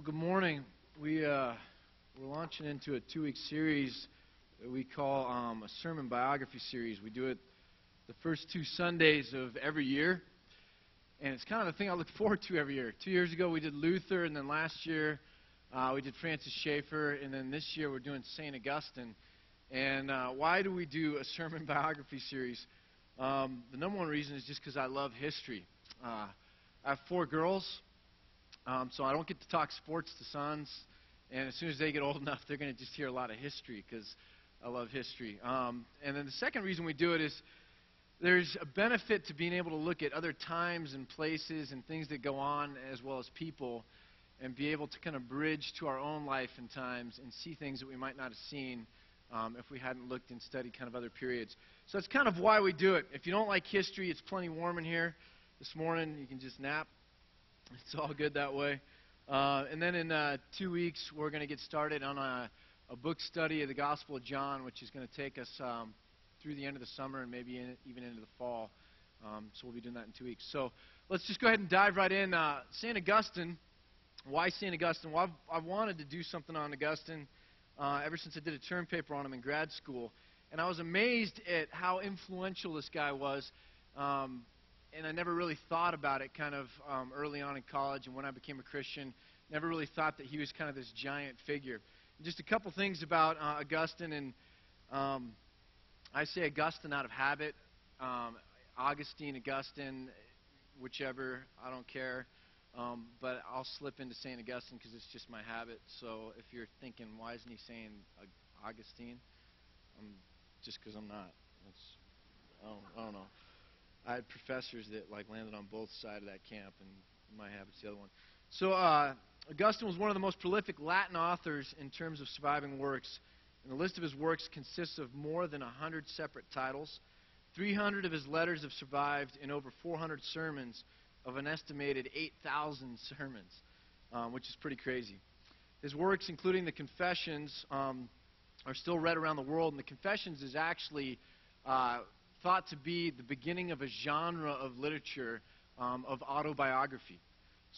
Well, good morning. We uh, we're launching into a two-week series that we call um, a sermon biography series. We do it the first two Sundays of every year, and it's kind of the thing I look forward to every year. Two years ago we did Luther, and then last year uh, we did Francis Schaeffer, and then this year we're doing Saint Augustine. And uh, why do we do a sermon biography series? Um, the number one reason is just because I love history. Uh, I have four girls. Um, so I don't get to talk sports to sons. And as soon as they get old enough, they're going to just hear a lot of history because I love history. Um, and then the second reason we do it is there's a benefit to being able to look at other times and places and things that go on as well as people and be able to kind of bridge to our own life and times and see things that we might not have seen um, if we hadn't looked and studied kind of other periods. So that's kind of why we do it. If you don't like history, it's plenty warm in here this morning. You can just nap it's all good that way. Uh, and then in uh, two weeks, we're going to get started on a, a, book study of the Gospel of John, which is going to take us um, through the end of the summer and maybe in, even into the fall. Um, so we'll be doing that in two weeks. So let's just go ahead and dive right in. Uh, St. Augustine. Why St. Augustine? Well, I've, I've, wanted to do something on Augustine uh, ever since I did a term paper on him in grad school. And I was amazed at how influential this guy was. Um, and I never really thought about it kind of um, early on in college and when I became a Christian. Never really thought that he was kind of this giant figure. Just a couple things about uh, Augustine, and um, I say Augustine out of habit. Um, Augustine, Augustine, whichever, I don't care. Um, but I'll slip into St. Augustine because it's just my habit. So if you're thinking, why isn't he saying Augustine? Um, just because I'm not. That's, I don't, I don't know. I had professors that like landed on both sides of that camp, and my habit's the other one. So uh, Augustine was one of the most prolific Latin authors in terms of surviving works. And the list of his works consists of more than 100 separate titles. 300 of his letters have survived, and over 400 sermons of an estimated 8,000 sermons, um, which is pretty crazy. His works, including the Confessions, um, are still read around the world, and the Confessions is actually uh, thought to be the beginning of a genre of literature um, of autobiography.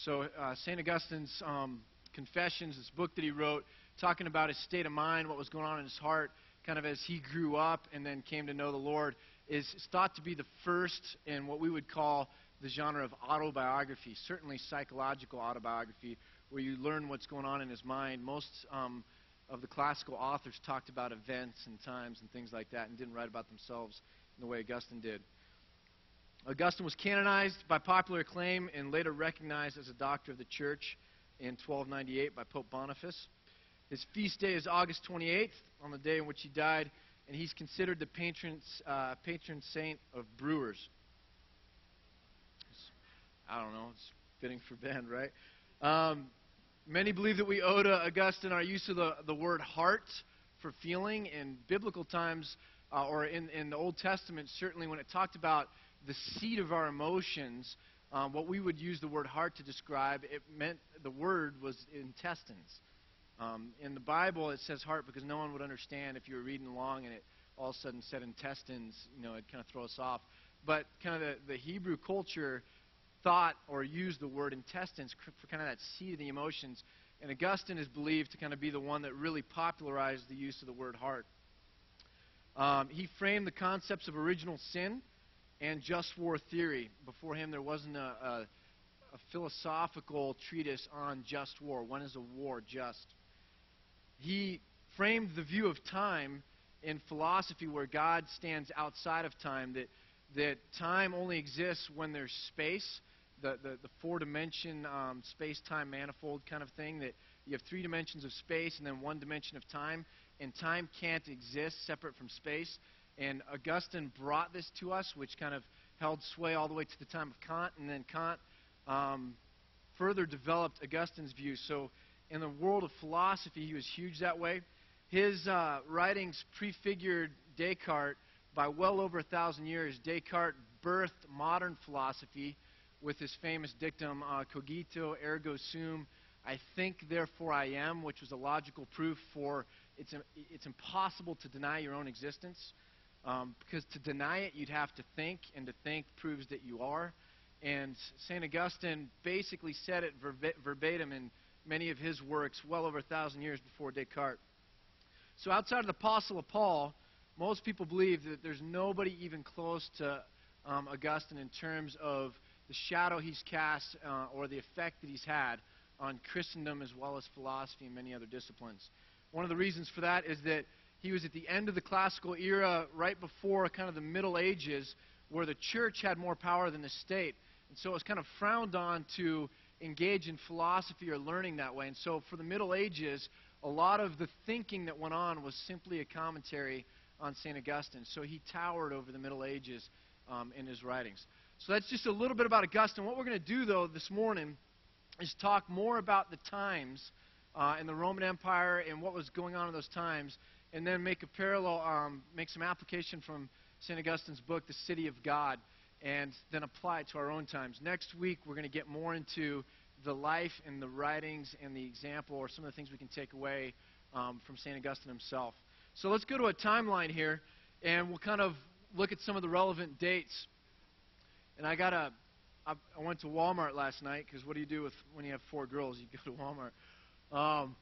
So, uh, St. Augustine's um, Confessions, this book that he wrote, talking about his state of mind, what was going on in his heart, kind of as he grew up and then came to know the Lord, is thought to be the first in what we would call the genre of autobiography, certainly psychological autobiography, where you learn what's going on in his mind. Most um, of the classical authors talked about events and times and things like that and didn't write about themselves the way Augustine did. Augustine was canonized by popular acclaim and later recognized as a doctor of the church in 1298 by Pope Boniface. His feast day is August 28th, on the day in which he died, and he's considered the patron, uh, patron saint of brewers. I don't know, it's fitting for Ben, right? Um, many believe that we owe to Augustine our use of the, the word heart for feeling. In biblical times, uh, or in, in the Old Testament, certainly when it talked about the seat of our emotions, um, what we would use the word heart to describe, it meant the word was intestines. Um, in the Bible, it says heart because no one would understand if you were reading along and it all of a sudden said intestines, you know, it'd kind of throw us off. But kind of the, the Hebrew culture thought or used the word intestines for kind of that seat of the emotions. And Augustine is believed to kind of be the one that really popularized the use of the word heart. Um, he framed the concepts of original sin and just war theory. Before him, there wasn't a, a, a philosophical treatise on just war. When is a war just? He framed the view of time in philosophy where God stands outside of time, that, that time only exists when there's space, the, the, the four dimension um, space time manifold kind of thing, that you have three dimensions of space and then one dimension of time and time can't exist separate from space. And Augustine brought this to us, which kind of held sway all the way to the time of Kant, and then Kant um, further developed Augustine's view. So, in the world of philosophy, he was huge that way. His uh, writings prefigured Descartes by well over a thousand years. Descartes birthed modern philosophy with his famous dictum, uh, cogito ergo sum, I think, therefore I am, which was a logical proof for it's, it's impossible to deny your own existence. Um, because to deny it, you'd have to think, and to think proves that you are. And St. Augustine basically said it verbatim in many of his works well over a thousand years before Descartes. So, outside of the Apostle of Paul, most people believe that there's nobody even close to um, Augustine in terms of the shadow he's cast uh, or the effect that he's had on Christendom as well as philosophy and many other disciplines. One of the reasons for that is that he was at the end of the classical era, right before kind of the Middle Ages, where the church had more power than the state. And so it was kind of frowned on to engage in philosophy or learning that way. And so for the Middle Ages, a lot of the thinking that went on was simply a commentary on St. Augustine. So he towered over the Middle Ages um, in his writings. So that's just a little bit about Augustine. What we're going to do, though, this morning is talk more about the times uh, in the Roman Empire and what was going on in those times, and then make a parallel, um, make some application from St. Augustine's book, The City of God, and then apply it to our own times. Next week, we're going to get more into the life and the writings and the example, or some of the things we can take away um, from St. Augustine himself. So let's go to a timeline here, and we'll kind of look at some of the relevant dates. And I got a, I, I went to Walmart last night because what do you do with when you have four girls? You go to Walmart, um,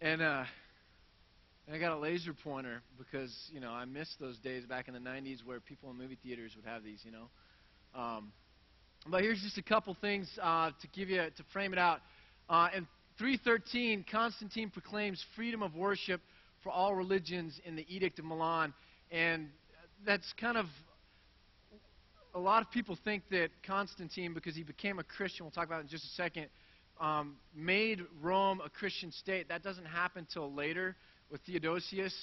and uh, I got a laser pointer because you know I missed those days back in the '90s where people in movie theaters would have these, you know. Um, but here's just a couple things uh, to give you to frame it out. Uh, in 313, Constantine proclaims freedom of worship for all religions in the Edict of Milan, and that's kind of a lot of people think that Constantine, because he became a Christian, we'll talk about it in just a second, um, made Rome a Christian state. That doesn't happen until later with Theodosius.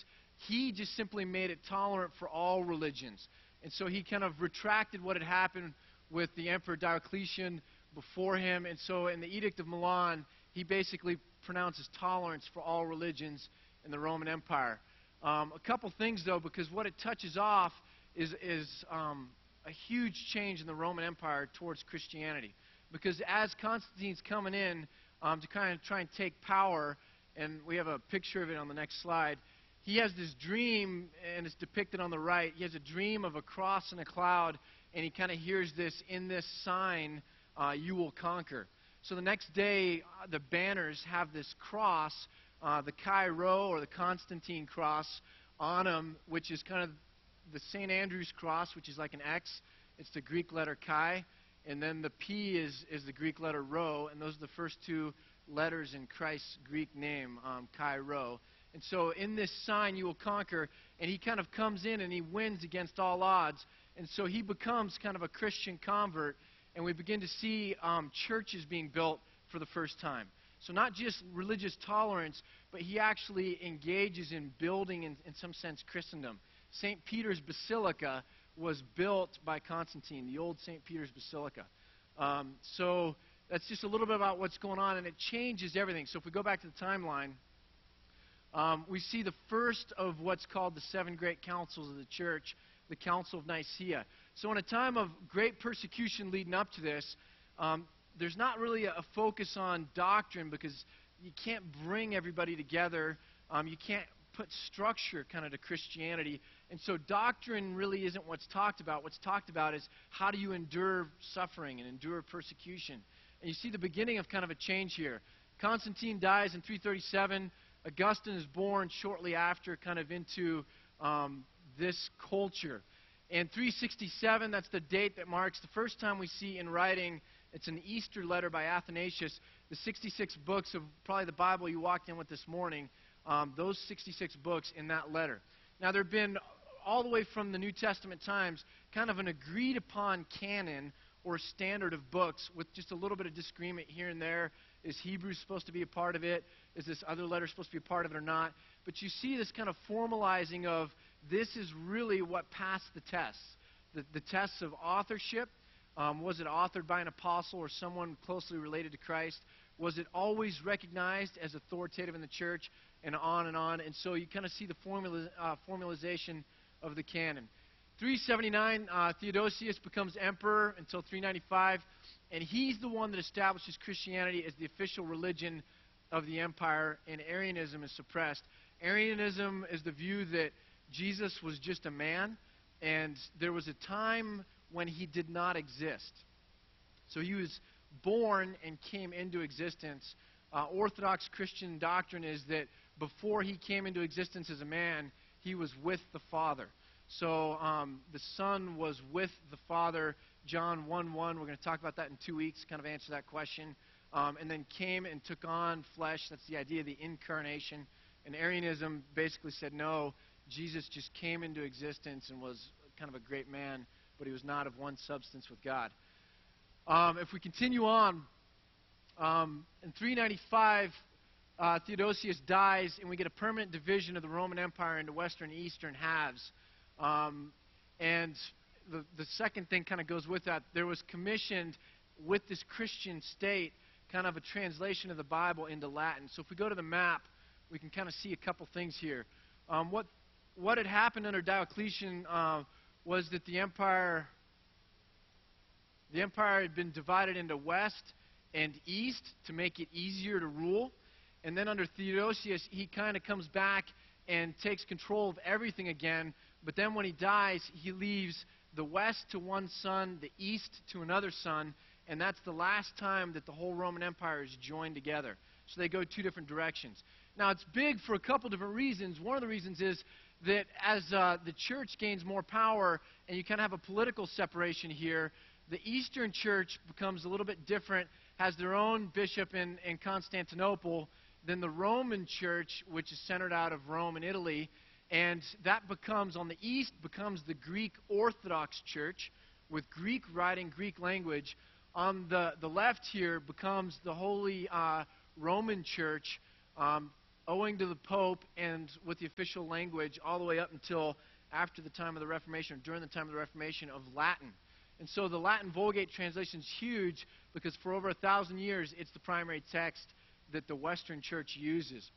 He just simply made it tolerant for all religions. And so he kind of retracted what had happened with the Emperor Diocletian before him. And so in the Edict of Milan, he basically pronounces tolerance for all religions in the Roman Empire. Um, a couple things, though, because what it touches off is, is um, a huge change in the Roman Empire towards Christianity. Because as Constantine's coming in um, to kind of try and take power, and we have a picture of it on the next slide, he has this dream, and it's depicted on the right. He has a dream of a cross and a cloud, and he kind of hears this in this sign, uh, you will conquer. So the next day, uh, the banners have this cross uh, the Chi Rho or the Constantine cross on them, which is kind of the St. Andrew's cross, which is like an X. It's the Greek letter Chi. And then the P is, is the Greek letter Rho, and those are the first two letters in Christ's Greek name, um, Chi Rho. And so in this sign you will conquer, and he kind of comes in and he wins against all odds. And so he becomes kind of a Christian convert, and we begin to see um, churches being built for the first time. So, not just religious tolerance, but he actually engages in building, in, in some sense, Christendom. St. Peter's Basilica was built by Constantine, the old St. Peter's Basilica. Um, so, that's just a little bit about what's going on, and it changes everything. So, if we go back to the timeline, um, we see the first of what's called the seven great councils of the church, the Council of Nicaea. So, in a time of great persecution leading up to this, um, there's not really a, focus on doctrine because you can't bring everybody together. Um, you can't put structure kind of to Christianity. And so doctrine really isn't what's talked about. What's talked about is how do you endure suffering and endure persecution. And you see the beginning of kind of a change here. Constantine dies in 337. Augustine is born shortly after, kind of into um, this culture. And 367, that's the date that marks the first time we see in writing it's an Easter letter by Athanasius. The 66 books of probably the Bible you walked in with this morning, um, those 66 books in that letter. Now, there have been, all the way from the New Testament times, kind of an agreed upon canon or standard of books with just a little bit of disagreement here and there. Is Hebrews supposed to be a part of it? Is this other letter supposed to be a part of it or not? But you see this kind of formalizing of this is really what passed the tests. The, the tests of authorship, um, was it authored by an apostle or someone closely related to Christ? Was it always recognized as authoritative in the church? And on and on. And so you kind of see the formula, uh, formalization of the canon. 379, uh, Theodosius becomes emperor until 395, and he's the one that establishes Christianity as the official religion of the empire, and Arianism is suppressed. Arianism is the view that Jesus was just a man, and there was a time when he did not exist. So he was born and came into existence uh, Orthodox Christian doctrine is that before he came into existence as a man, he was with the Father. So um, the Son was with the Father. John 1 1. We're going to talk about that in two weeks, kind of answer that question. Um, and then came and took on flesh. That's the idea of the incarnation. And Arianism basically said, no, Jesus just came into existence and was kind of a great man, but he was not of one substance with God. Um, if we continue on, um, in 395, uh, Theodosius dies, and we get a permanent division of the Roman Empire into western and eastern halves. Um, and the, the second thing kind of goes with that. There was commissioned with this Christian state kind of a translation of the Bible into Latin. So if we go to the map, we can kind of see a couple things here. Um, what, what had happened under Diocletian uh, was that the empire, the empire had been divided into west and east to make it easier to rule. And then under Theodosius, he kind of comes back and takes control of everything again. But then when he dies, he leaves the west to one son, the east to another son, and that's the last time that the whole Roman Empire is joined together. So they go two different directions. Now, it's big for a couple different reasons. One of the reasons is that as uh, the church gains more power and you kind of have a political separation here, the Eastern church becomes a little bit different, has their own bishop in, in Constantinople than the Roman church, which is centered out of Rome and Italy. And that becomes, on the east, becomes the Greek Orthodox Church with Greek writing, Greek language. On the, the left here becomes the Holy uh, Roman Church, um, owing to the Pope and with the official language all the way up until after the time of the Reformation, or during the time of the Reformation, of Latin. And so the Latin Vulgate translation is huge because for over a thousand years it's the primary text that the Western Church uses.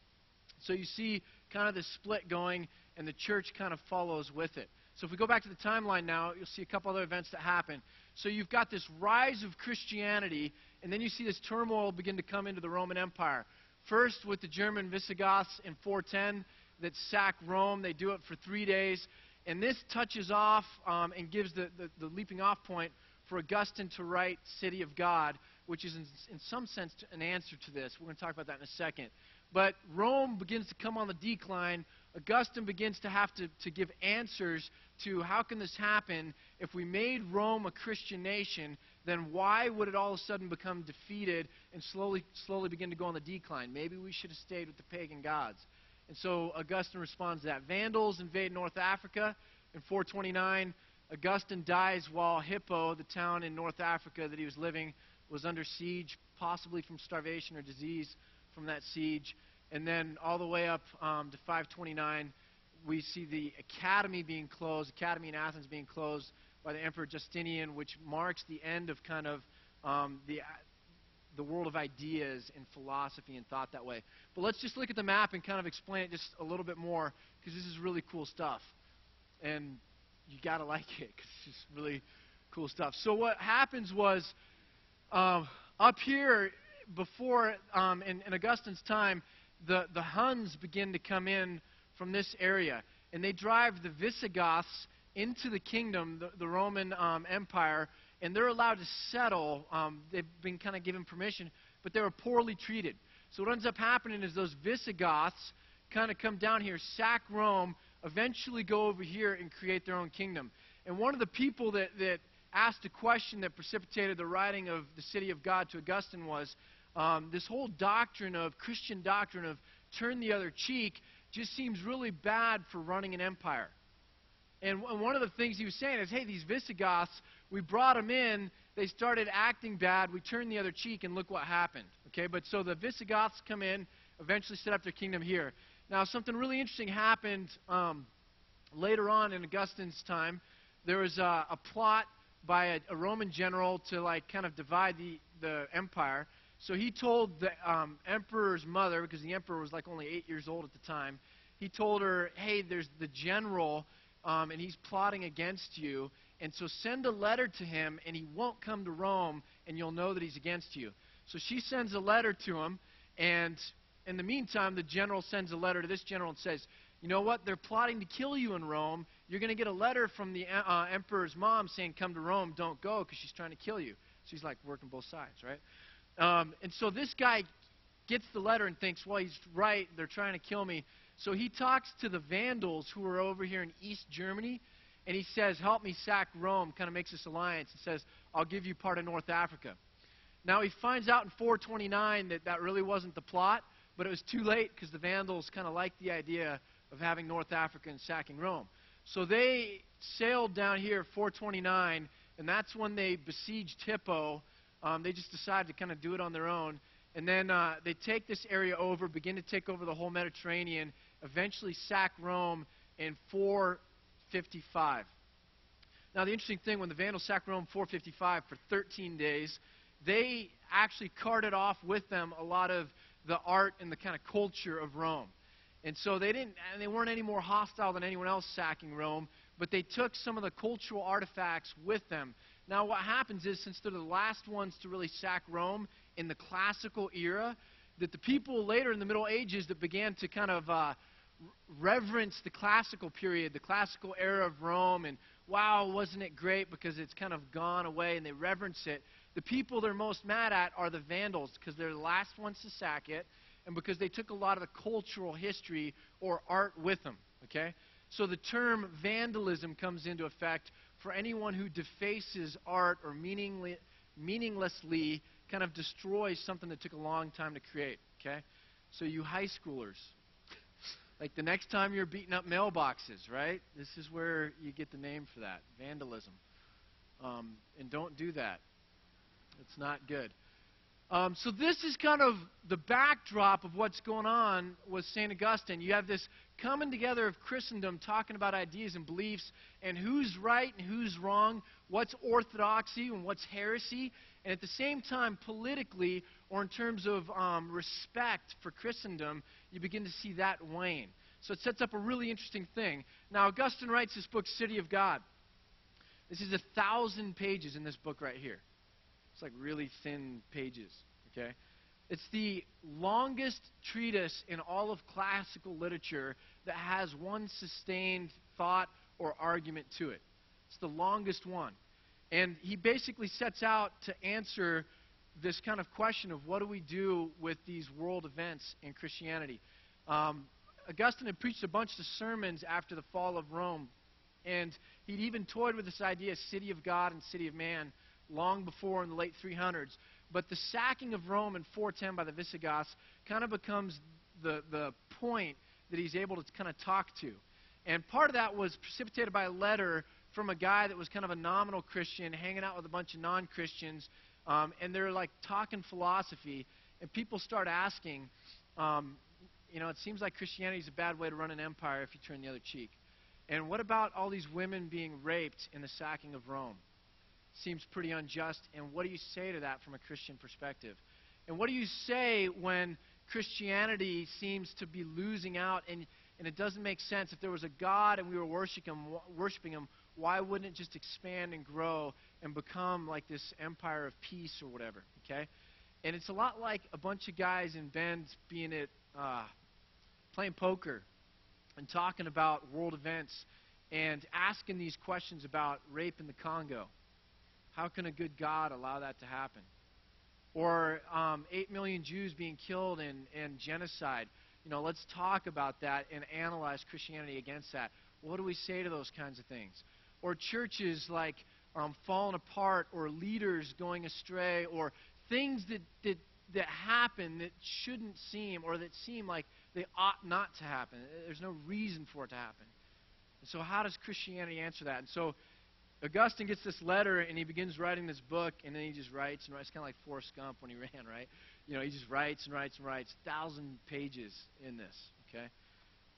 So you see kind of the split going, and the church kind of follows with it. So if we go back to the timeline now, you'll see a couple other events that happen. So you've got this rise of Christianity, and then you see this turmoil begin to come into the Roman Empire. First, with the German Visigoths in 410 that sack Rome. They do it for three days. And this touches off um, and gives the, the, the, leaping off point for Augustine to write City of God, which is in, in some sense an answer to this. We're going to talk about that in a second. But Rome begins to come on the decline. Augustine begins to have to, to give answers to how can this happen if we made Rome a Christian nation, then why would it all of a sudden become defeated and slowly, slowly begin to go on the decline? Maybe we should have stayed with the pagan gods. And so Augustine responds to that. Vandals invade North Africa in 429. Augustine dies while Hippo, the town in North Africa that he was living, was under siege, possibly from starvation or disease from that siege. And then all the way up um, to 529, we see the academy being closed, academy in Athens being closed by the Emperor Justinian, which marks the end of kind of um, the, the world of ideas and philosophy and thought that way. But let's just look at the map and kind of explain it just a little bit more because this is really cool stuff. And you got to like it because it's just really cool stuff. So what happens was um, up here before um, in, in Augustine's time, the, the Huns begin to come in from this area. And they drive the Visigoths into the kingdom, the, the Roman um, Empire, and they're allowed to settle. Um, they've been kind of given permission, but they were poorly treated. So what ends up happening is those Visigoths kind of come down here, sack Rome, eventually go over here and create their own kingdom. And one of the people that, that asked a question that precipitated the writing of the City of God to Augustine was um, this whole doctrine of Christian doctrine of turn the other cheek just seems really bad for running an empire. And, one of the things he was saying is, hey, these Visigoths, we brought them in, they started acting bad, we turned the other cheek, and look what happened. Okay, but so the Visigoths come in, eventually set up their kingdom here. Now, something really interesting happened um, later on in Augustine's time. There was a, a plot by a, a, Roman general to like kind of divide the, the empire. So he told the um, emperor's mother, because the emperor was like only eight years old at the time, he told her, hey, there's the general, um, and he's plotting against you. And so send a letter to him, and he won't come to Rome, and you'll know that he's against you. So she sends a letter to him, and in the meantime, the general sends a letter to this general and says, you know what? They're plotting to kill you in Rome. You're going to get a letter from the uh, emperor's mom saying, come to Rome, don't go, because she's trying to kill you. She's like working both sides, right? Um, and so this guy gets the letter and thinks, well, he's right. They're trying to kill me. So he talks to the Vandals who are over here in East Germany, and he says, help me sack Rome, kind of makes this alliance, and says, I'll give you part of North Africa. Now he finds out in 429 that that really wasn't the plot, but it was too late because the Vandals kind of liked the idea of having North Africa and sacking Rome. So they sailed down here 429, and that's when they besieged Hippo. Um, they just decided to kind of do it on their own. And then uh, they take this area over, begin to take over the whole Mediterranean, eventually sack Rome in 455. Now, the interesting thing, when the Vandals sacked Rome 455 for 13 days, they actually carted off with them a lot of the art and the kind of culture of Rome. And so they didn't, and they weren't any more hostile than anyone else sacking Rome, but they took some of the cultural artifacts with them. Now, what happens is, since they're the last ones to really sack Rome in the classical era, that the people later in the Middle Ages that began to kind of uh, reverence the classical period, the classical era of Rome, and wow, wasn't it great because it's kind of gone away, and they reverence it. The people they're most mad at are the Vandals because they're the last ones to sack it and because they took a lot of the cultural history or art with them. Okay? So the term vandalism comes into effect for anyone who defaces art or meaninglessly kind of destroys something that took a long time to create. Okay? So you high schoolers, like the next time you're beating up mailboxes, right? This is where you get the name for that vandalism. Um, and don't do that. It's not good. Um, so this is kind of the backdrop of what's going on with St. Augustine. You have this coming together of Christendom talking about ideas and beliefs and who's right and who's wrong, what's orthodoxy and what's heresy, and at the same time, politically or in terms of um, respect for Christendom, you begin to see that wane. So it sets up a really interesting thing. Now, Augustine writes this book, City of God. This is a thousand pages in this book right here. It's like really thin pages, okay? It's the longest treatise in all of classical literature that has one sustained thought or argument to it. It's the longest one. And he basically sets out to answer this kind of question of what do we do with these world events in Christianity. Um, Augustine had preached a bunch of sermons after the fall of Rome, and he'd even toyed with this idea city of God and city of man long before in the late 300s. But the sacking of Rome in 410 by the Visigoths kind of becomes the, the point that he's able to kind of talk to. And part of that was precipitated by a letter from a guy that was kind of a nominal Christian hanging out with a bunch of non Christians. Um, and they're like talking philosophy. And people start asking, um, you know, it seems like Christianity is a bad way to run an empire if you turn the other cheek. And what about all these women being raped in the sacking of Rome? Seems pretty unjust. And what do you say to that from a Christian perspective? And what do you say when Christianity seems to be losing out and, and it doesn't make sense? If there was a God and we were worshiping him, worshiping him, why wouldn't it just expand and grow and become like this empire of peace or whatever? Okay? And it's a lot like a bunch of guys in Bend being at uh, playing poker and talking about world events and asking these questions about rape in the Congo. How can a good God allow that to happen? Or um, 8 million Jews being killed in, in genocide. You know, let's talk about that and analyze Christianity against that. What do we say to those kinds of things? Or churches like um, falling apart, or leaders going astray, or things that, that, that happen that shouldn't seem, or that seem like they ought not to happen. There's no reason for it to happen. And so, how does Christianity answer that? And so, Augustine gets this letter and he begins writing this book, and then he just writes and writes, kind of like Forrest Gump when he ran, right? You know, he just writes and writes and writes, thousand pages in this, okay?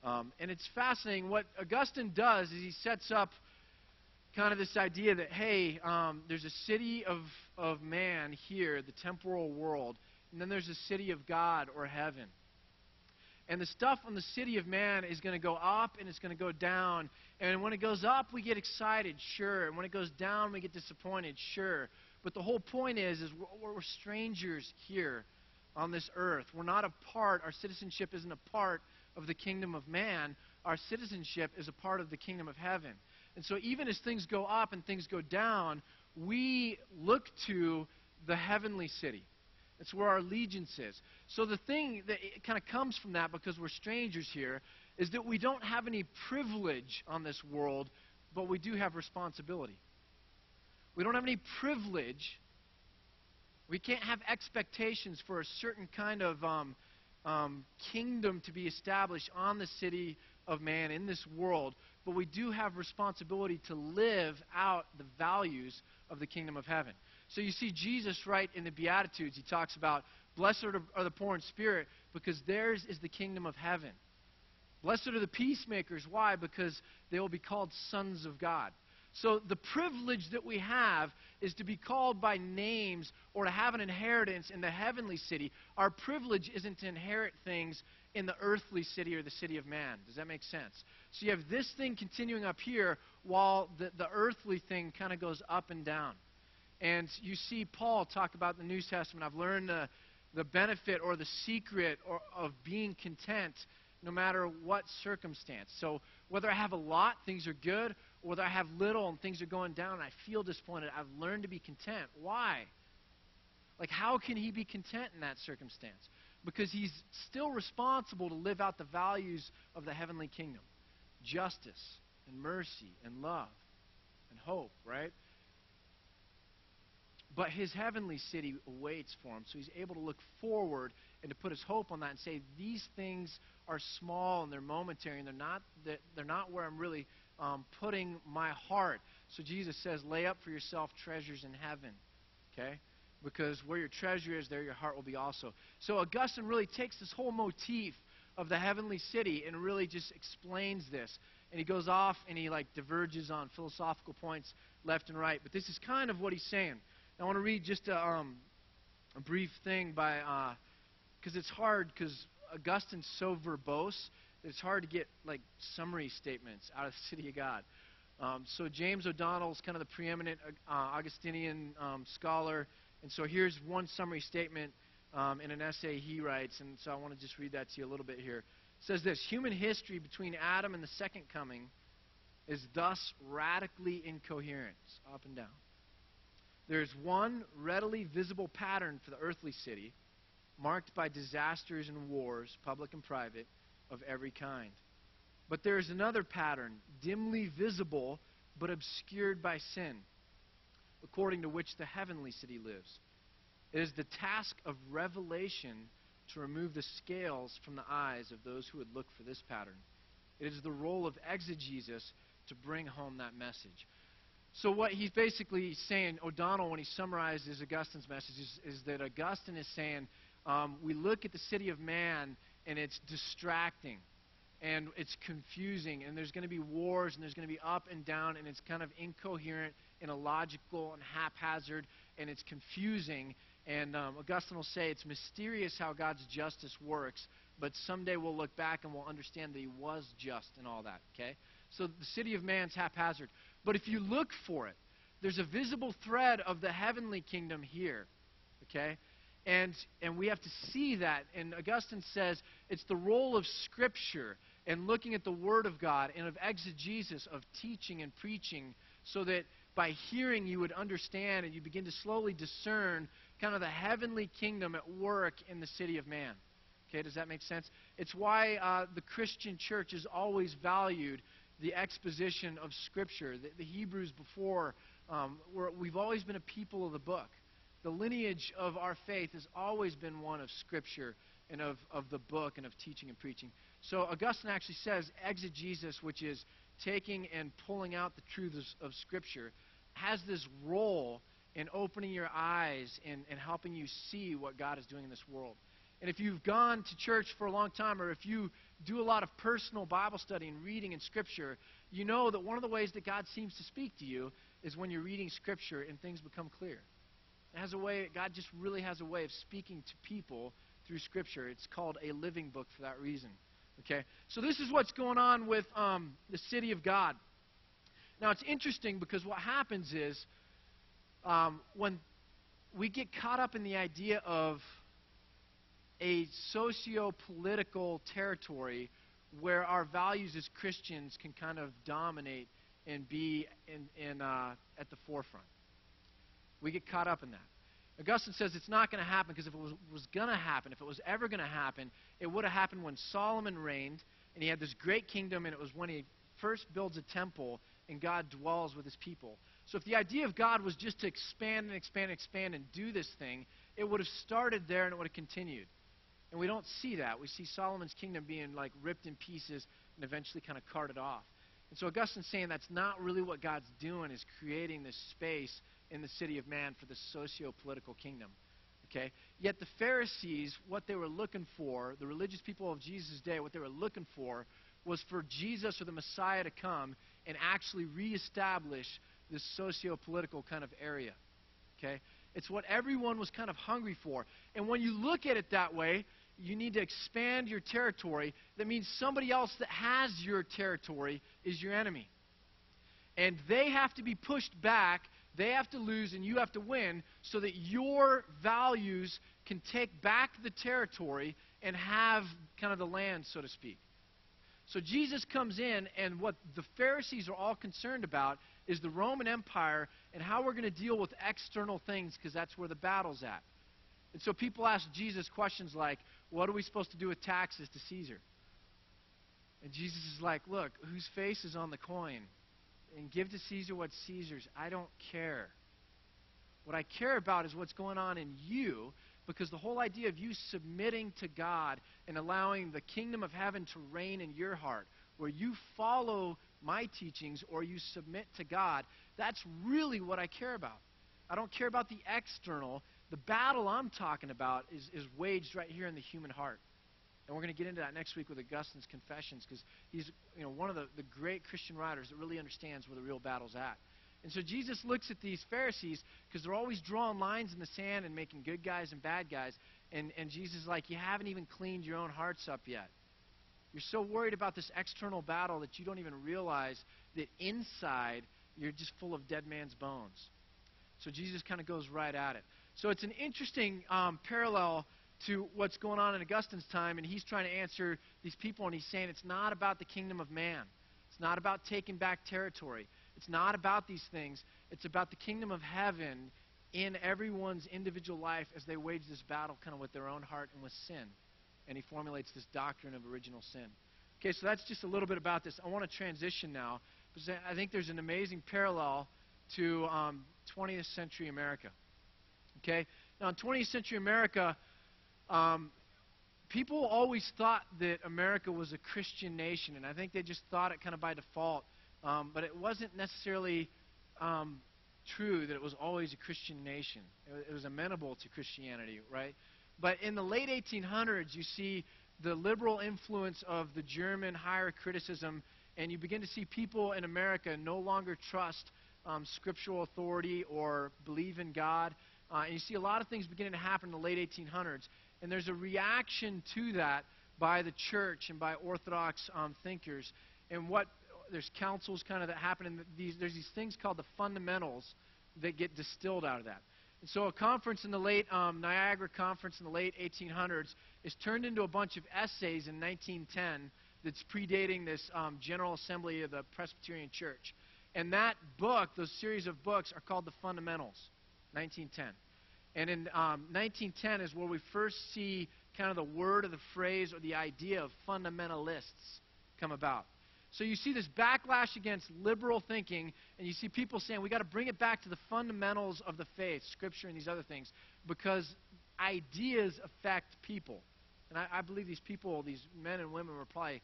Um, and it's fascinating. What Augustine does is he sets up kind of this idea that, hey, um, there's a city of, of man here, the temporal world, and then there's a city of God or heaven. And the stuff on the city of man is going to go up and it's going to go down. And when it goes up, we get excited, sure. And when it goes down, we get disappointed, sure. But the whole point is, is we're, we're strangers here on this earth. We're not a part, our citizenship isn't a part of the kingdom of man. Our citizenship is a part of the kingdom of heaven. And so even as things go up and things go down, we look to the heavenly city. It's where our allegiance is. So the thing that kind of comes from that, because we're strangers here, is that we don't have any privilege on this world, but we do have responsibility. We don't have any privilege. We can't have expectations for a certain kind of um, um, kingdom to be established on the city of man in this world, but we do have responsibility to live out the values of the kingdom of heaven. So you see Jesus right in the Beatitudes. He talks about, Blessed are the poor in spirit, because theirs is the kingdom of heaven. Blessed are the peacemakers. Why? Because they will be called sons of God. So the privilege that we have is to be called by names or to have an inheritance in the heavenly city. Our privilege isn't to inherit things in the earthly city or the city of man. Does that make sense? So you have this thing continuing up here while the, the earthly thing kind of goes up and down. And you see Paul talk about the New Testament. I've learned the, the benefit or the secret or, of being content no matter what circumstance. So whether I have a lot, things are good, or whether I have little and things are going down I feel disappointed, I've learned to be content. Why? Like, how can he be content in that circumstance? Because he's still responsible to live out the values of the heavenly kingdom justice and mercy and love and hope, right? But his heavenly city awaits for him, so he's able to look forward and to put his hope on that and say, these things are small and they're momentary and they're not, they're not where I'm really um, putting my heart. So Jesus says, lay up for yourself treasures in heaven. Okay? Because where your treasure is, there your heart will be also. So Augustine really takes this whole motif of the heavenly city and really just explains this. And he goes off and he like diverges on philosophical points left and right. But this is kind of what he's saying. I want to read just a, um, a brief thing by, because it's hard because Augustine's so verbose that it's hard to get like summary statements out of the City of God. Um, so James O'Donnell is kind of the preeminent uh, Augustinian um, scholar, and so here's one summary statement um, in an essay he writes, and so I want to just read that to you a little bit here. It says this: Human history between Adam and the second coming is thus radically incoherent, up and down. There's one readily visible pattern for the earthly city, marked by disasters and wars, public and private of every kind. But there is another pattern, dimly visible but obscured by sin, according to which the heavenly city lives. It is the task of revelation to remove the scales from the eyes of those who would look for this pattern. It is the role of exegesis to bring home that message. So, what he's basically saying, O'Donnell, when he summarizes Augustine's message, is, is that Augustine is saying um, we look at the city of man and it's distracting and it's confusing and there's going to be wars and there's going to be up and down and it's kind of incoherent and illogical and haphazard and it's confusing. And um, augustine will say it's mysterious how god's justice works but someday we'll look back and we'll understand that he was just and all that okay? So the city of man's haphazard. But if you look for it there's a visible thread of the heavenly kingdom here okay and, and we have to see that. And Augustine says it's the role of Scripture and looking at the Word of God and of exegesis, of teaching and preaching, so that by hearing you would understand and you begin to slowly discern kind of the heavenly kingdom at work in the city of man. Okay, does that make sense? It's why uh, the Christian church has always valued the exposition of Scripture. The, the Hebrews before, um, we've always been a people of the book the lineage of our faith has always been one of Scripture and of, of the book and of teaching and preaching. So Augustine actually says exegesis, which is taking and pulling out the truths of Scripture, has this role in opening your eyes and, and helping you see what God is doing in this world. And if you've gone to church for a long time, or if you do a lot of personal Bible study and reading in Scripture, you know that one of the ways that God seems to speak to you is when you're reading Scripture and things become clear. It has a way, God just really has a way of speaking to people through Scripture. It's called a living book for that reason. Okay? So this is what's going on with um, the city of God. Now, it's interesting because what happens is um, when we get caught up in the idea of a socio political territory where our values as Christians can kind of dominate and be in, in, uh, at the forefront. We get caught up in that. Augustine says it's not going to happen because if it was, was going to happen, if it was ever going to happen, it would have happened when Solomon reigned and he had this great kingdom, and it was when he first builds a temple and God dwells with his people. So if the idea of God was just to expand and expand and expand and do this thing, it would have started there and it would have continued. And we don't see that. We see Solomon's kingdom being like ripped in pieces and eventually kind of carted off. And so Augustine's saying that's not really what God's doing, is creating this space in the city of man for the socio political kingdom. Okay? Yet the Pharisees, what they were looking for, the religious people of Jesus' day, what they were looking for was for Jesus or the Messiah to come and actually reestablish this socio political kind of area. Okay? It's what everyone was kind of hungry for. And when you look at it that way, you need to expand your territory. That means somebody else that has your territory is your enemy. And they have to be pushed back, they have to lose, and you have to win so that your values can take back the territory and have kind of the land, so to speak. So Jesus comes in, and what the Pharisees are all concerned about is the Roman Empire and how we're going to deal with external things because that's where the battle's at. And so people ask Jesus questions like, What are we supposed to do with taxes to Caesar? And Jesus is like, Look, whose face is on the coin? And give to Caesar what's Caesar's. I don't care. What I care about is what's going on in you because the whole idea of you submitting to God and allowing the kingdom of heaven to reign in your heart, where you follow my teachings or you submit to God, that's really what I care about. I don't care about the external. The battle I'm talking about is, is waged right here in the human heart. And we're going to get into that next week with Augustine's Confessions because he's you know, one of the, the great Christian writers that really understands where the real battle's at. And so Jesus looks at these Pharisees because they're always drawing lines in the sand and making good guys and bad guys. And, and Jesus is like, You haven't even cleaned your own hearts up yet. You're so worried about this external battle that you don't even realize that inside you're just full of dead man's bones. So Jesus kind of goes right at it. So it's an interesting um, parallel to what's going on in Augustine's time, and he's trying to answer these people, and he's saying it's not about the kingdom of man. It's not about taking back territory. It's not about these things. It's about the kingdom of heaven in everyone's individual life as they wage this battle kind of with their own heart and with sin. And he formulates this doctrine of original sin. Okay, so that's just a little bit about this. I want to transition now because I think there's an amazing parallel to um, 20th century America. Okay? Now, in 20th century America, um, people always thought that America was a Christian nation, and I think they just thought it kind of by default. Um, but it wasn't necessarily um, true that it was always a Christian nation. It, it was amenable to Christianity, right? But in the late 1800s, you see the liberal influence of the German higher criticism, and you begin to see people in America no longer trust um, scriptural authority or believe in God. Uh, and you see a lot of things beginning to happen in the late 1800s. And there's a reaction to that by the church and by Orthodox um, thinkers. And what there's councils kind of that happen, and these, there's these things called the fundamentals that get distilled out of that. And so a conference in the late um, Niagara Conference in the late 1800s is turned into a bunch of essays in 1910 that's predating this um, General Assembly of the Presbyterian Church. And that book, those series of books, are called the Fundamentals, 1910. And in um, 1910 is where we first see kind of the word or the phrase or the idea of fundamentalists come about. So you see this backlash against liberal thinking, and you see people saying we got to bring it back to the fundamentals of the faith, Scripture, and these other things, because ideas affect people. And I, I believe these people, these men and women, were probably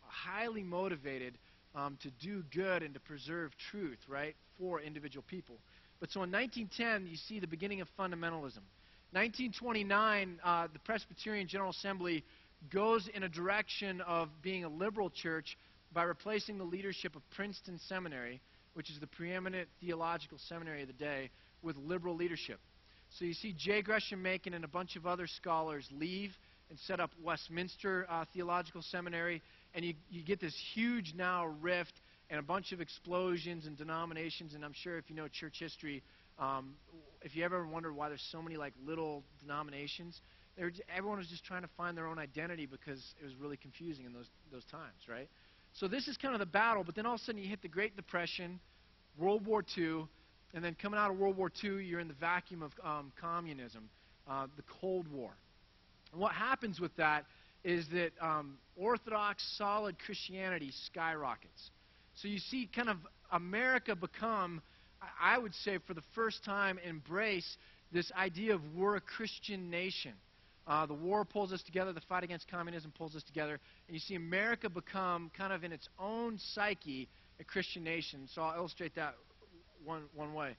highly motivated um, to do good and to preserve truth, right, for individual people. But so in 1910, you see the beginning of fundamentalism. 1929, uh, the Presbyterian General Assembly goes in a direction of being a liberal church by replacing the leadership of Princeton Seminary, which is the preeminent theological seminary of the day, with liberal leadership. So you see J. Gresham Machen and a bunch of other scholars leave and set up Westminster uh, Theological Seminary, and you, you get this huge now rift and a bunch of explosions and denominations. And I'm sure if you know church history, um, if you ever wondered why there's so many like little denominations, everyone was just trying to find their own identity because it was really confusing in those those times, right? So this is kind of the battle. But then all of a sudden you hit the Great Depression, World War II, And then coming out of World War II, you're in the vacuum of um, communism, uh, the Cold War. And what happens with that is that um, Orthodox, solid Christianity skyrockets. So you see kind of America become, I would say, for the first time, embrace this idea of we're a Christian nation. Uh, the war pulls us together, the fight against communism pulls us together, and you see America become kind of in its own psyche a Christian nation. So I'll illustrate that one, one way.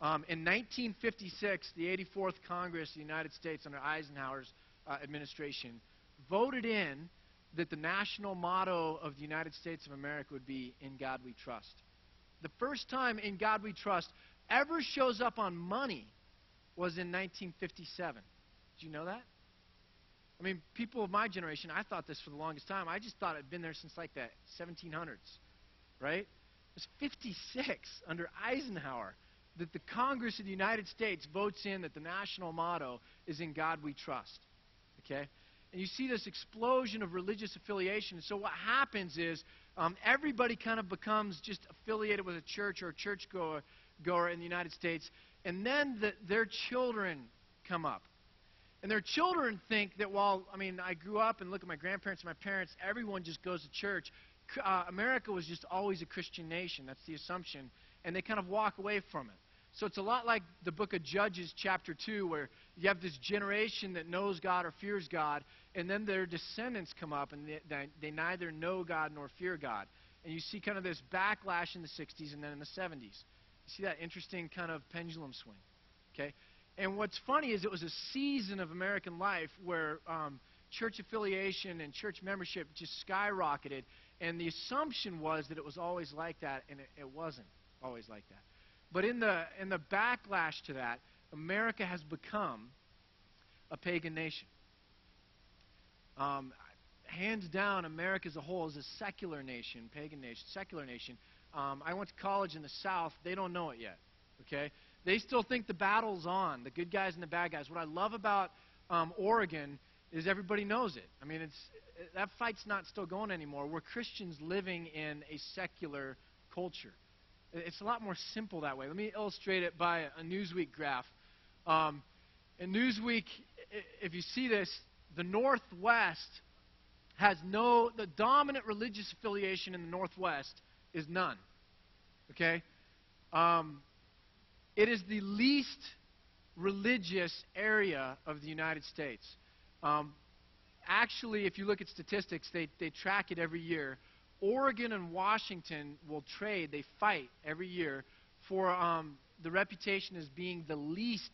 Um, in 1956, the 84th Congress of the United States under Eisenhower's uh, administration voted in that the national motto of the United States of America would be In God We Trust. The first time In God We Trust ever shows up on money was in 1957. Did you know that? I mean, people of my generation, I thought this for the longest time. I just thought it had been there since like the 1700s, right? It was 56 under Eisenhower that the Congress of the United States votes in that the national motto is In God We Trust. Okay? And you see this explosion of religious affiliation. So what happens is um, everybody kind of becomes just affiliated with a church or a church goer, goer in the United States. And then the, their children come up. And their children think that while, I mean, I grew up and look at my grandparents and my parents, everyone just goes to church. Uh, America was just always a Christian nation. That's the assumption. And they kind of walk away from it. So it's a lot like the book of Judges, chapter 2, where you have this generation that knows God or fears God, and then their descendants come up and they, they neither know God nor fear God. And you see kind of this backlash in the 60s and then in the 70s. You see that interesting kind of pendulum swing. Okay? And what's funny is it was a season of American life where um, church affiliation and church membership just skyrocketed. And the assumption was that it was always like that, and it, it wasn't always like that. But in the, in the backlash to that, America has become a pagan nation. Um, hands down, America as a whole is a secular nation, pagan nation, secular nation. Um, I went to college in the South. They don't know it yet. Okay, they still think the battle's on, the good guys and the bad guys. What I love about um, Oregon is everybody knows it. I mean, it's that fight's not still going anymore. We're Christians living in a secular culture. It's a lot more simple that way. Let me illustrate it by a Newsweek graph. Um, in Newsweek, if you see this, the Northwest has no, the dominant religious affiliation in the Northwest is none. Okay? Um, it is the least religious area of the United States. Um, actually, if you look at statistics, they, they track it every year. Oregon and Washington will trade, they fight every year for um, the reputation as being the least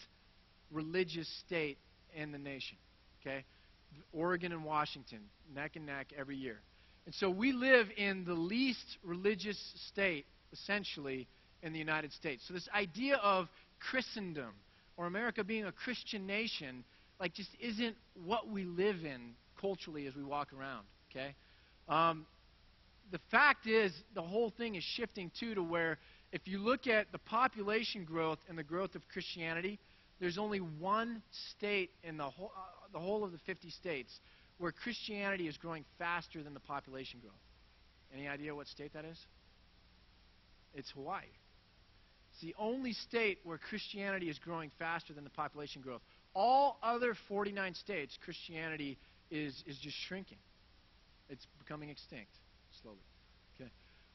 religious state in the nation. Okay? Oregon and Washington, neck and neck every year. And so we live in the least religious state, essentially, in the United States. So this idea of Christendom or America being a Christian nation, like, just isn't what we live in culturally as we walk around. Okay? Um, the fact is, the whole thing is shifting too to where if you look at the population growth and the growth of Christianity, there's only one state in the whole, uh, the whole of the 50 states where Christianity is growing faster than the population growth. Any idea what state that is? It's Hawaii. It's the only state where Christianity is growing faster than the population growth. All other 49 states, Christianity is, is just shrinking. It's becoming extinct slowly. Okay?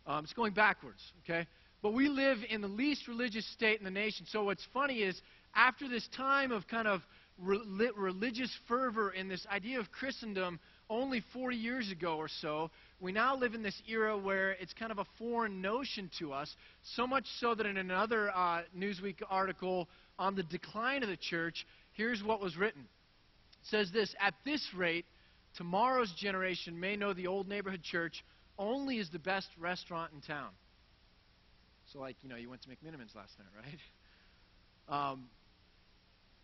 Um, it's going backwards. Okay? But we live in the least religious state in the nation. So what's funny is after this time of kind of re- religious fervor in this idea of Christendom only 40 years ago or so, we now live in this era where it's kind of a foreign notion to us, so much so that in another uh, Newsweek article on the decline of the church, here's what was written. It says this At this rate, tomorrow's generation may know the old neighborhood church only is the best restaurant in town. So, like, you know, you went to McMenamins last night, right? Um,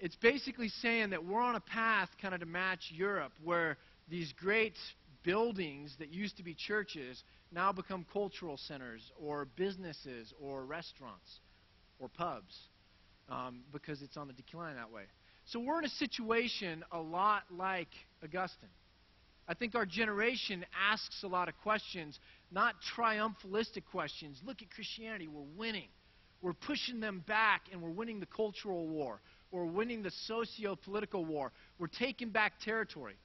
it's basically saying that we're on a path kind of to match Europe, where these great buildings that used to be churches now become cultural centers or businesses or restaurants or pubs um, because it's on the decline that way. So we're in a situation a lot like Augustine. I think our generation asks a lot of questions, not triumphalistic questions. Look at Christianity, we're winning. we're pushing them back and we're winning the cultural war. We're winning the socio political war. We're taking back territory.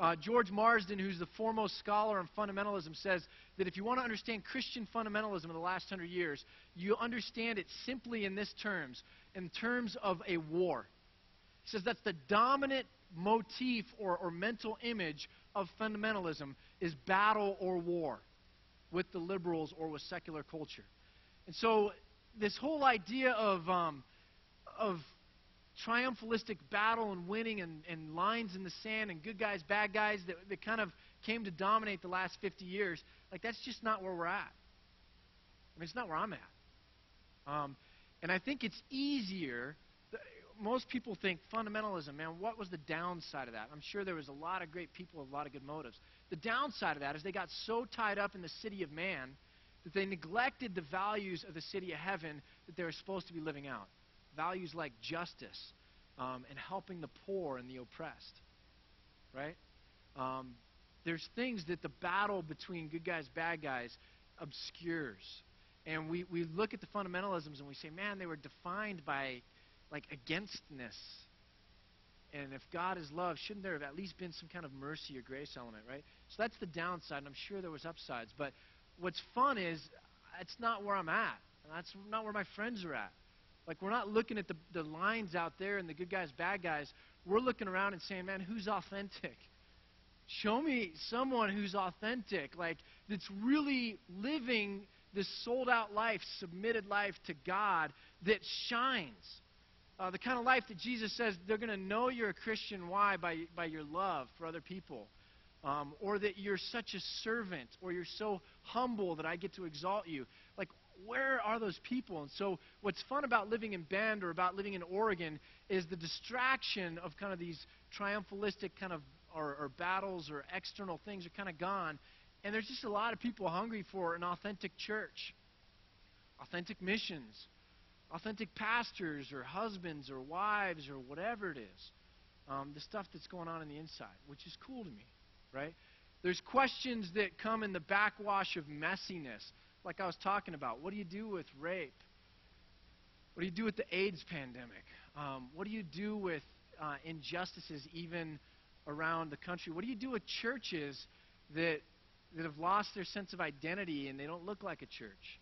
Uh, George Marsden, who's the foremost scholar on fundamentalism, says that if you want to understand Christian fundamentalism in the last hundred years, you understand it simply in this terms, in terms of a war. He says that's the dominant motif or, or mental image of fundamentalism is battle or war with the liberals or with secular culture. And so this whole idea of, um, of triumphalistic battle and winning and, and lines in the sand and good guys, bad guys that, that kind of came to dominate the last 50 years, like that's just not where we're at. I mean, it's not where I'm at. Um, and I think it's easier. Most people think fundamentalism, man, what was the downside of that? I'm sure there was a lot of great people with a lot of good motives. The downside of that is they got so tied up in the city of man that they neglected the values of the city of heaven that they were supposed to be living out values like justice um, and helping the poor and the oppressed. Right? Um, there's things that the battle between good guys, bad guys obscures. And we, we look at the fundamentalisms and we say, man, they were defined by like againstness. And if God is love, shouldn't there have at least been some kind of mercy or grace element, right? So that's the downside, and I'm sure there was upsides. But what's fun is it's not where I'm at. and That's not where my friends are at. Like, we're not looking at the, the lines out there and the good guys, bad guys. We're looking around and saying, man, who's authentic? Show me someone who's authentic, like, that's really living this sold out life, submitted life to God that shines. Uh, the kind of life that Jesus says they're going to know you're a Christian. Why? By, by your love for other people. Um, or that you're such a servant, or you're so humble that I get to exalt you. Like, where are those people? And so, what's fun about living in Bend or about living in Oregon is the distraction of kind of these triumphalistic kind of or, or battles or external things are kind of gone. And there's just a lot of people hungry for an authentic church, authentic missions, authentic pastors or husbands or wives or whatever it is. Um, the stuff that's going on in the inside, which is cool to me, right? There's questions that come in the backwash of messiness like I was talking about. What do you do with rape? What do you do with the AIDS pandemic? Um, what do you do with uh, injustices even around the country? What do you do with churches that, that have lost their sense of identity and they don't look like a church?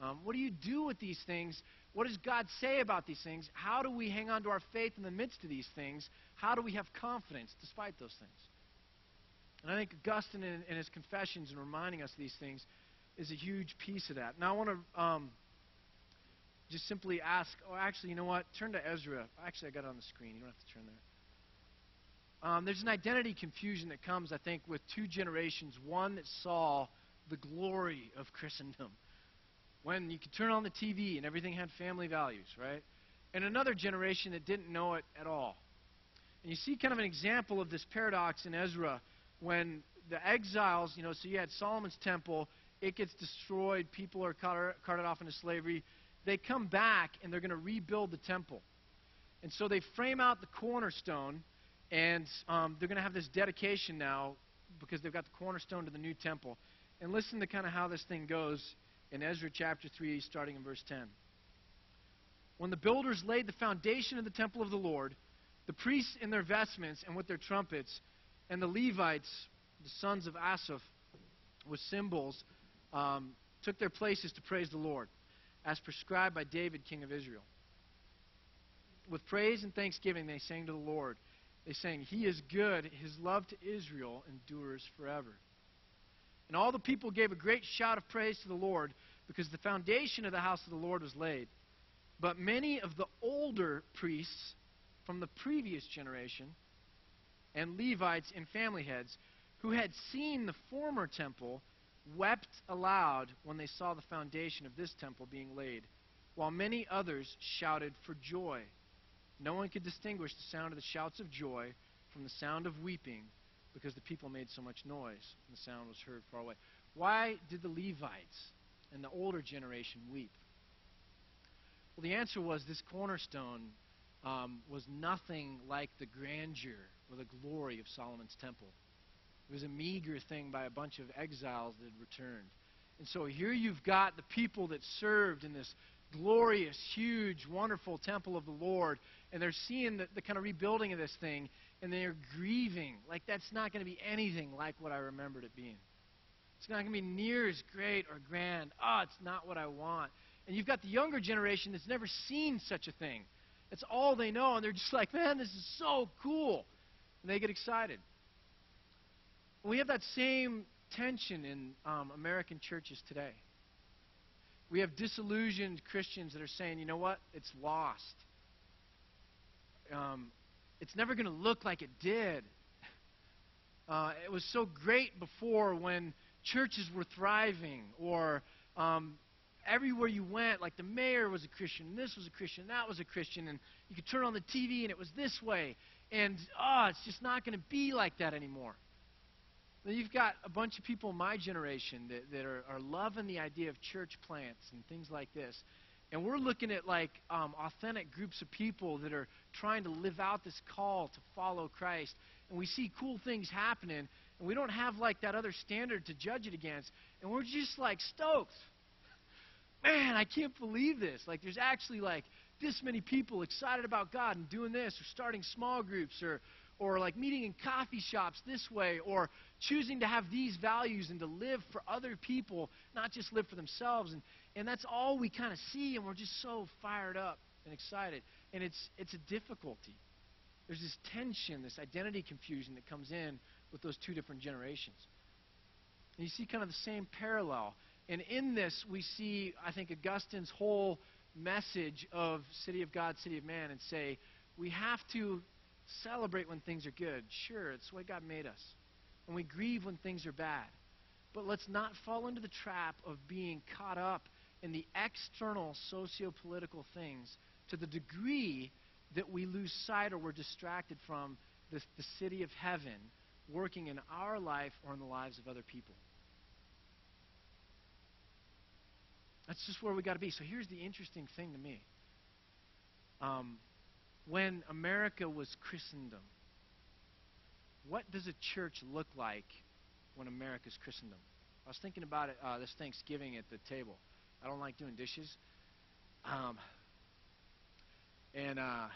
Um, what do you do with these things? What does God say about these things? How do we hang on to our faith in the midst of these things? How do we have confidence despite those things? And I think Augustine, in, in his Confessions, and reminding us of these things, is a huge piece of that. Now, I want to um, just simply ask, oh, actually, you know what? Turn to Ezra. Actually, I got it on the screen. You don't have to turn there. Um, there's an identity confusion that comes, I think, with two generations. One that saw the glory of Christendom, when you could turn on the TV and everything had family values, right? And another generation that didn't know it at all. And you see kind of an example of this paradox in Ezra when the exiles, you know, so you had Solomon's temple, it gets destroyed. People are carted off into slavery. They come back and they're going to rebuild the temple. And so they frame out the cornerstone, and um, they're going to have this dedication now because they've got the cornerstone to the new temple. And listen to kind of how this thing goes in Ezra chapter 3, starting in verse 10. When the builders laid the foundation of the temple of the Lord, the priests in their vestments and with their trumpets, and the Levites, the sons of Asaph, with cymbals, um, took their places to praise the Lord, as prescribed by David, king of Israel. With praise and thanksgiving, they sang to the Lord. They sang, He is good, His love to Israel endures forever. And all the people gave a great shout of praise to the Lord because the foundation of the house of the Lord was laid. But many of the older priests from the previous generation and Levites and family heads who had seen the former temple wept aloud when they saw the foundation of this temple being laid, while many others shouted for joy. No one could distinguish the sound of the shouts of joy from the sound of weeping because the people made so much noise and the sound was heard far away. Why did the Levites and the older generation weep? Well, the answer was this cornerstone um, was nothing like the grandeur or the glory of Solomon's temple. It was a meager thing by a bunch of exiles that had returned. And so here you've got the people that served in this glorious, huge, wonderful temple of the Lord, and they're seeing the, the kind of rebuilding of this thing, and they're grieving. Like, that's not going to be anything like what I remembered it being. It's not going to be near as great or grand. Oh, it's not what I want. And you've got the younger generation that's never seen such a thing. It's all they know, and they're just like, man, this is so cool. And they get excited. We have that same tension in um, American churches today. We have disillusioned Christians that are saying, you know what? It's lost. Um, it's never going to look like it did. Uh, it was so great before when churches were thriving or um, everywhere you went, like the mayor was a Christian, this was a Christian, that was a Christian, and you could turn on the TV and it was this way. And, oh, it's just not going to be like that anymore. Now, you've got a bunch of people in my generation that, that are, are loving the idea of church plants and things like this. And we're looking at like um, authentic groups of people that are trying to live out this call to follow Christ. And we see cool things happening, and we don't have like that other standard to judge it against. And we're just like stoked. Man, I can't believe this. Like, there's actually like this many people excited about God and doing this, or starting small groups, or or like meeting in coffee shops this way, or choosing to have these values and to live for other people, not just live for themselves. And, and that's all we kind of see, and we're just so fired up and excited. And it's, it's a difficulty. There's this tension, this identity confusion that comes in with those two different generations. And you see kind of the same parallel. And in this, we see, I think, Augustine's whole message of City of God, City of Man, and say, we have to celebrate when things are good. Sure, it's the way God made us. And we grieve when things are bad. But let's not fall into the trap of being caught up in the external socio political things to the degree that we lose sight or we're distracted from the, the city of heaven working in our life or in the lives of other people. That's just where we got to be. So here's the interesting thing to me. Um, when America was Christendom, what does a church look like when America's Christendom? I was thinking about it uh, this Thanksgiving at the table. I don't like doing dishes. Um, and uh,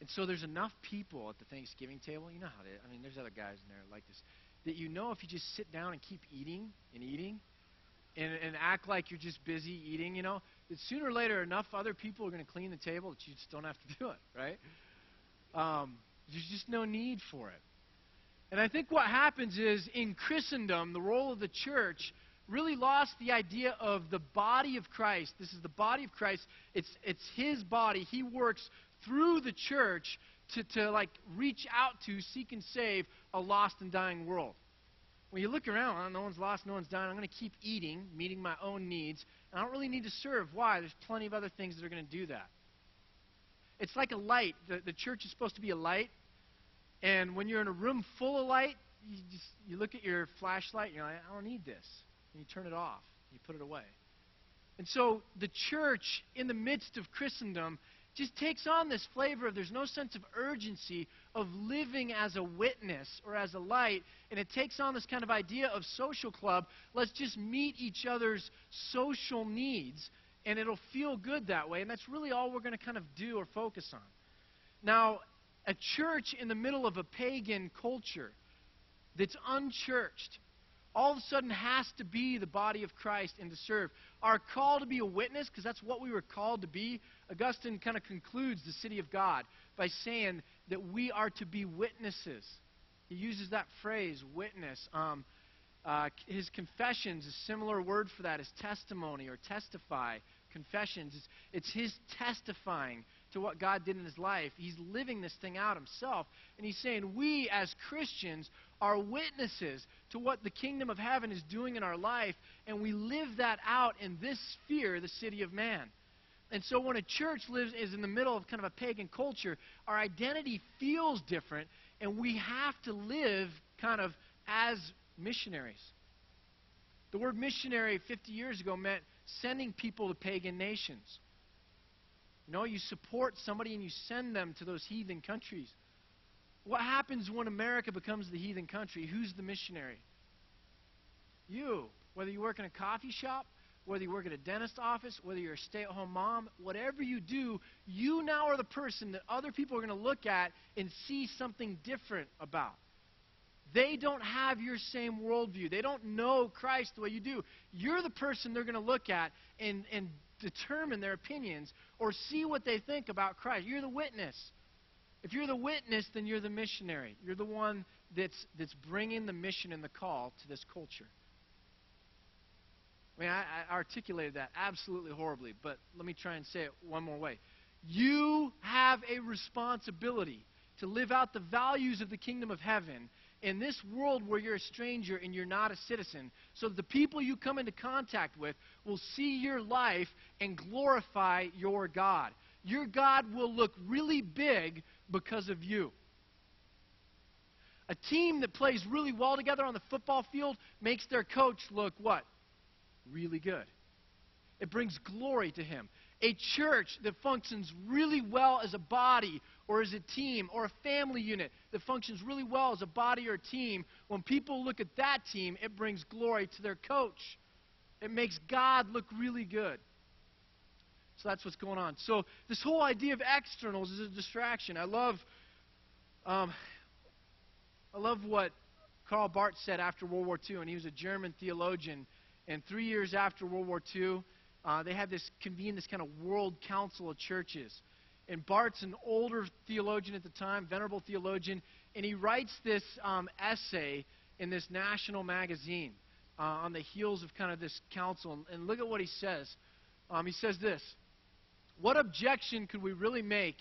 and so there's enough people at the Thanksgiving table. You know how they, I mean, there's other guys in there like this that you know if you just sit down and keep eating and eating and, and act like you're just busy eating, you know, that sooner or later enough other people are going to clean the table that you just don't have to do it, right? Um, there's just no need for it. And I think what happens is in Christendom, the role of the church really lost the idea of the body of Christ. This is the body of Christ. It's, it's his body. He works through the church to, to like reach out to, seek and save a lost and dying world. When you look around, no one's lost, no one's dying. I'm going to keep eating, meeting my own needs. And I don't really need to serve. Why? There's plenty of other things that are going to do that. It's like a light. The, the church is supposed to be a light. And when you're in a room full of light, you, just, you look at your flashlight and you're like, I don't need this. And you turn it off. You put it away. And so the church, in the midst of Christendom, just takes on this flavor of there's no sense of urgency of living as a witness or as a light, and it takes on this kind of idea of social club. Let's just meet each other's social needs, and it'll feel good that way. And that's really all we're going to kind of do or focus on. Now, a church in the middle of a pagan culture that's unchurched all of a sudden has to be the body of Christ and to serve. Our call to be a witness, because that's what we were called to be, Augustine kind of concludes the city of God by saying that we are to be witnesses. He uses that phrase, witness. Um, uh, his confessions, a similar word for that is testimony or testify. Confessions, it's, it's his testifying to what God did in his life. He's living this thing out himself. And he's saying, We as Christians are witnesses to what the kingdom of heaven is doing in our life, and we live that out in this sphere, the city of man. And so when a church lives is in the middle of kind of a pagan culture, our identity feels different, and we have to live kind of as missionaries. The word missionary 50 years ago meant sending people to pagan nations. Know, you support somebody and you send them to those heathen countries. What happens when America becomes the heathen country? Who's the missionary? You. Whether you work in a coffee shop whether you work at a dentist office, whether you're a stay at home mom, whatever you do, you now are the person that other people are going to look at and see something different about. They don't have your same worldview. They don't know Christ the way you do. You're the person they're going to look at and, and determine their opinions or see what they think about Christ. You're the witness. If you're the witness, then you're the missionary. You're the one that's, that's bringing the mission and the call to this culture. I mean, I, I articulated that absolutely horribly, but let me try and say it one more way. You have a responsibility to live out the values of the kingdom of heaven in this world where you're a stranger and you're not a citizen, so the people you come into contact with will see your life and glorify your God. Your God will look really big because of you. A team that plays really well together on the football field makes their coach look what? Really good. It brings glory to him. A church that functions really well as a body or as a team or a family unit that functions really well as a body or a team, when people look at that team, it brings glory to their coach. It makes God look really good. So that's what's going on. So this whole idea of externals is a distraction. I love, um, I love what Karl Barth said after World War II, and he was a German theologian. And three years after World War II, uh, they have this convened this kind of world council of churches. And Barth's an older theologian at the time, venerable theologian, and he writes this um, essay in this national magazine uh, on the heels of kind of this council. And, and look at what he says. Um, he says this What objection could we really make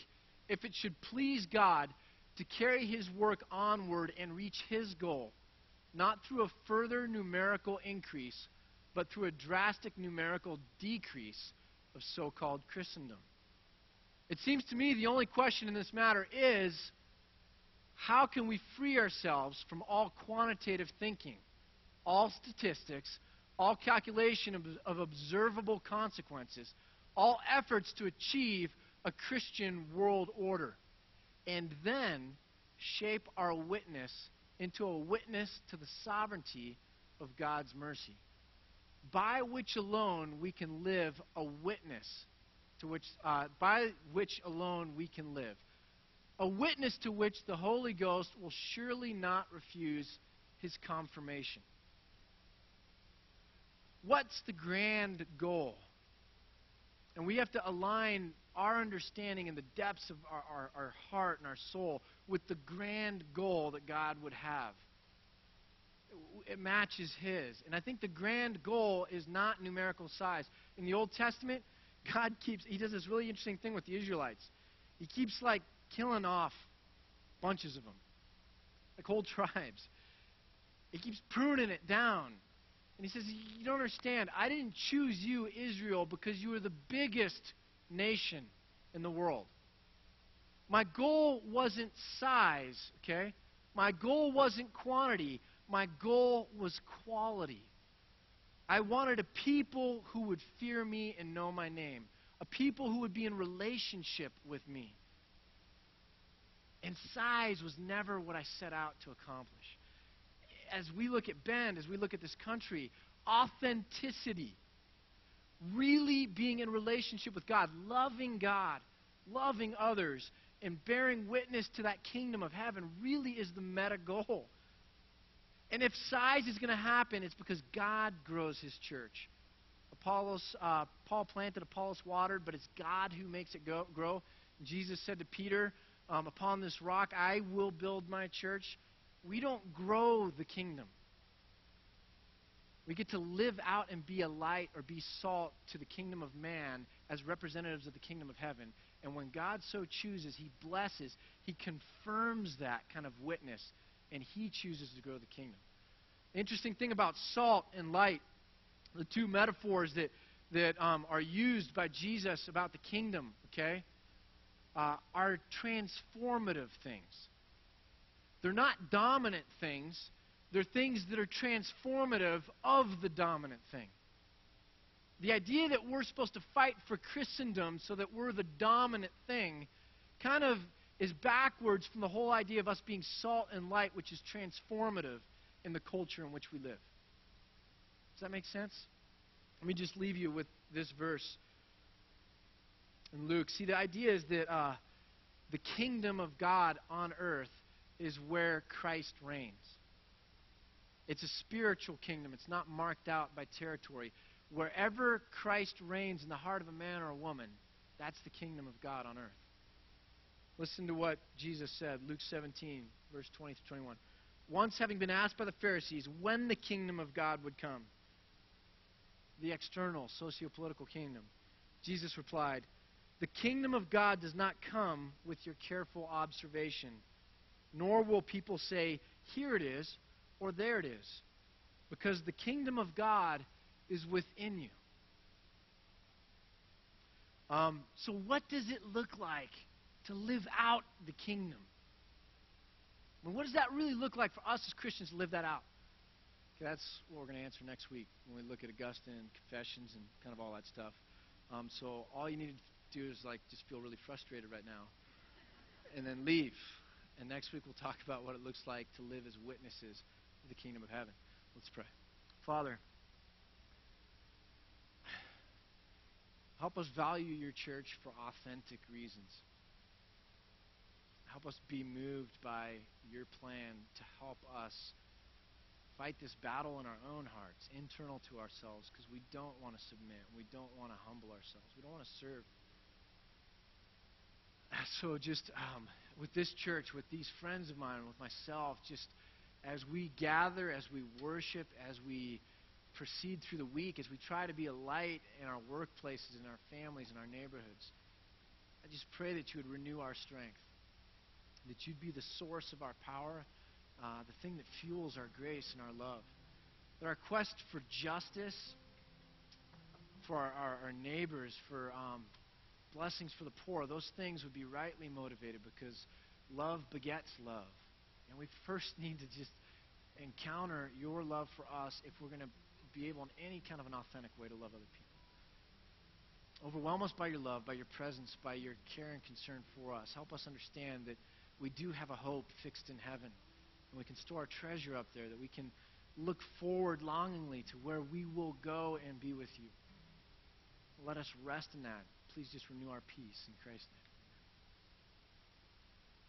if it should please God to carry his work onward and reach his goal, not through a further numerical increase? But through a drastic numerical decrease of so called Christendom. It seems to me the only question in this matter is how can we free ourselves from all quantitative thinking, all statistics, all calculation of, of observable consequences, all efforts to achieve a Christian world order, and then shape our witness into a witness to the sovereignty of God's mercy by which alone we can live a witness to which uh, by which alone we can live. A witness to which the holy ghost will surely not refuse his confirmation. What's the grand goal? And we have to align our understanding in the depths of our, our, our heart and our soul with the grand goal that god would have it matches his. And I think the grand goal is not numerical size. In the Old Testament, God keeps, he does this really interesting thing with the Israelites. He keeps, like, killing off bunches of them, like whole tribes. He keeps pruning it down. And he says, You don't understand. I didn't choose you, Israel, because you were the biggest nation in the world. My goal wasn't size, okay? My goal wasn't quantity my goal was quality. I wanted a people who would fear me and know my name, a people who would be in relationship with me. And size was never what I set out to accomplish. As we look at Bend, as we look at this country, authenticity, really being in relationship with God, loving God, loving others, and bearing witness to that kingdom of heaven really is the meta goal. And if size is going to happen, it's because God grows his church. Apollos, uh, Paul planted, Apollos watered, but it's God who makes it go, grow. Jesus said to Peter, um, Upon this rock I will build my church. We don't grow the kingdom. We get to live out and be a light or be salt to the kingdom of man as representatives of the kingdom of heaven. And when God so chooses, He blesses, He confirms that kind of witness and he chooses to grow the kingdom. Interesting thing about salt and light, the two metaphors that, that um, are used by Jesus about the kingdom, okay, uh, are transformative things. They're not dominant things, they're things that are transformative of the dominant thing. The idea that we're supposed to fight for Christendom so that we're the dominant thing kind of is backwards from the whole idea of us being salt and light, which is transformative in the culture in which we live. Does that make sense? Let me just leave you with this verse in Luke. See, the idea is that uh, the kingdom of God on earth is where Christ reigns. It's a spiritual kingdom, it's not marked out by territory. Wherever Christ reigns in the heart of a man or a woman, that's the kingdom of God on earth. Listen to what Jesus said, Luke 17, verse 20 to 21. Once having been asked by the Pharisees when the kingdom of God would come, the external socio-political kingdom, Jesus replied, The kingdom of God does not come with your careful observation, nor will people say, Here it is, or there it is, because the kingdom of God is within you. Um, so, what does it look like to live out the kingdom? Mean, what does that really look like for us as Christians to live that out? Okay, that's what we're going to answer next week when we look at Augustine and confessions and kind of all that stuff. Um, so all you need to do is like just feel really frustrated right now, and then leave. And next week we'll talk about what it looks like to live as witnesses of the kingdom of heaven. Let's pray. Father. Help us value your church for authentic reasons. Help us be moved by your plan to help us fight this battle in our own hearts, internal to ourselves, because we don't want to submit. We don't want to humble ourselves. We don't want to serve. So, just um, with this church, with these friends of mine, with myself, just as we gather, as we worship, as we proceed through the week, as we try to be a light in our workplaces, in our families, in our neighborhoods, I just pray that you would renew our strength, that you'd be the source of our power, uh, the thing that fuels our grace and our love. That our quest for justice, for our, our, our neighbors, for um, blessings for the poor, those things would be rightly motivated because love begets love. And we first need to just encounter your love for us if we're going to be able in any kind of an authentic way to love other people. Overwhelm us by your love, by your presence, by your care and concern for us. Help us understand that we do have a hope fixed in heaven. And we can store our treasure up there, that we can look forward longingly to where we will go and be with you. Let us rest in that. Please just renew our peace in Christ's name.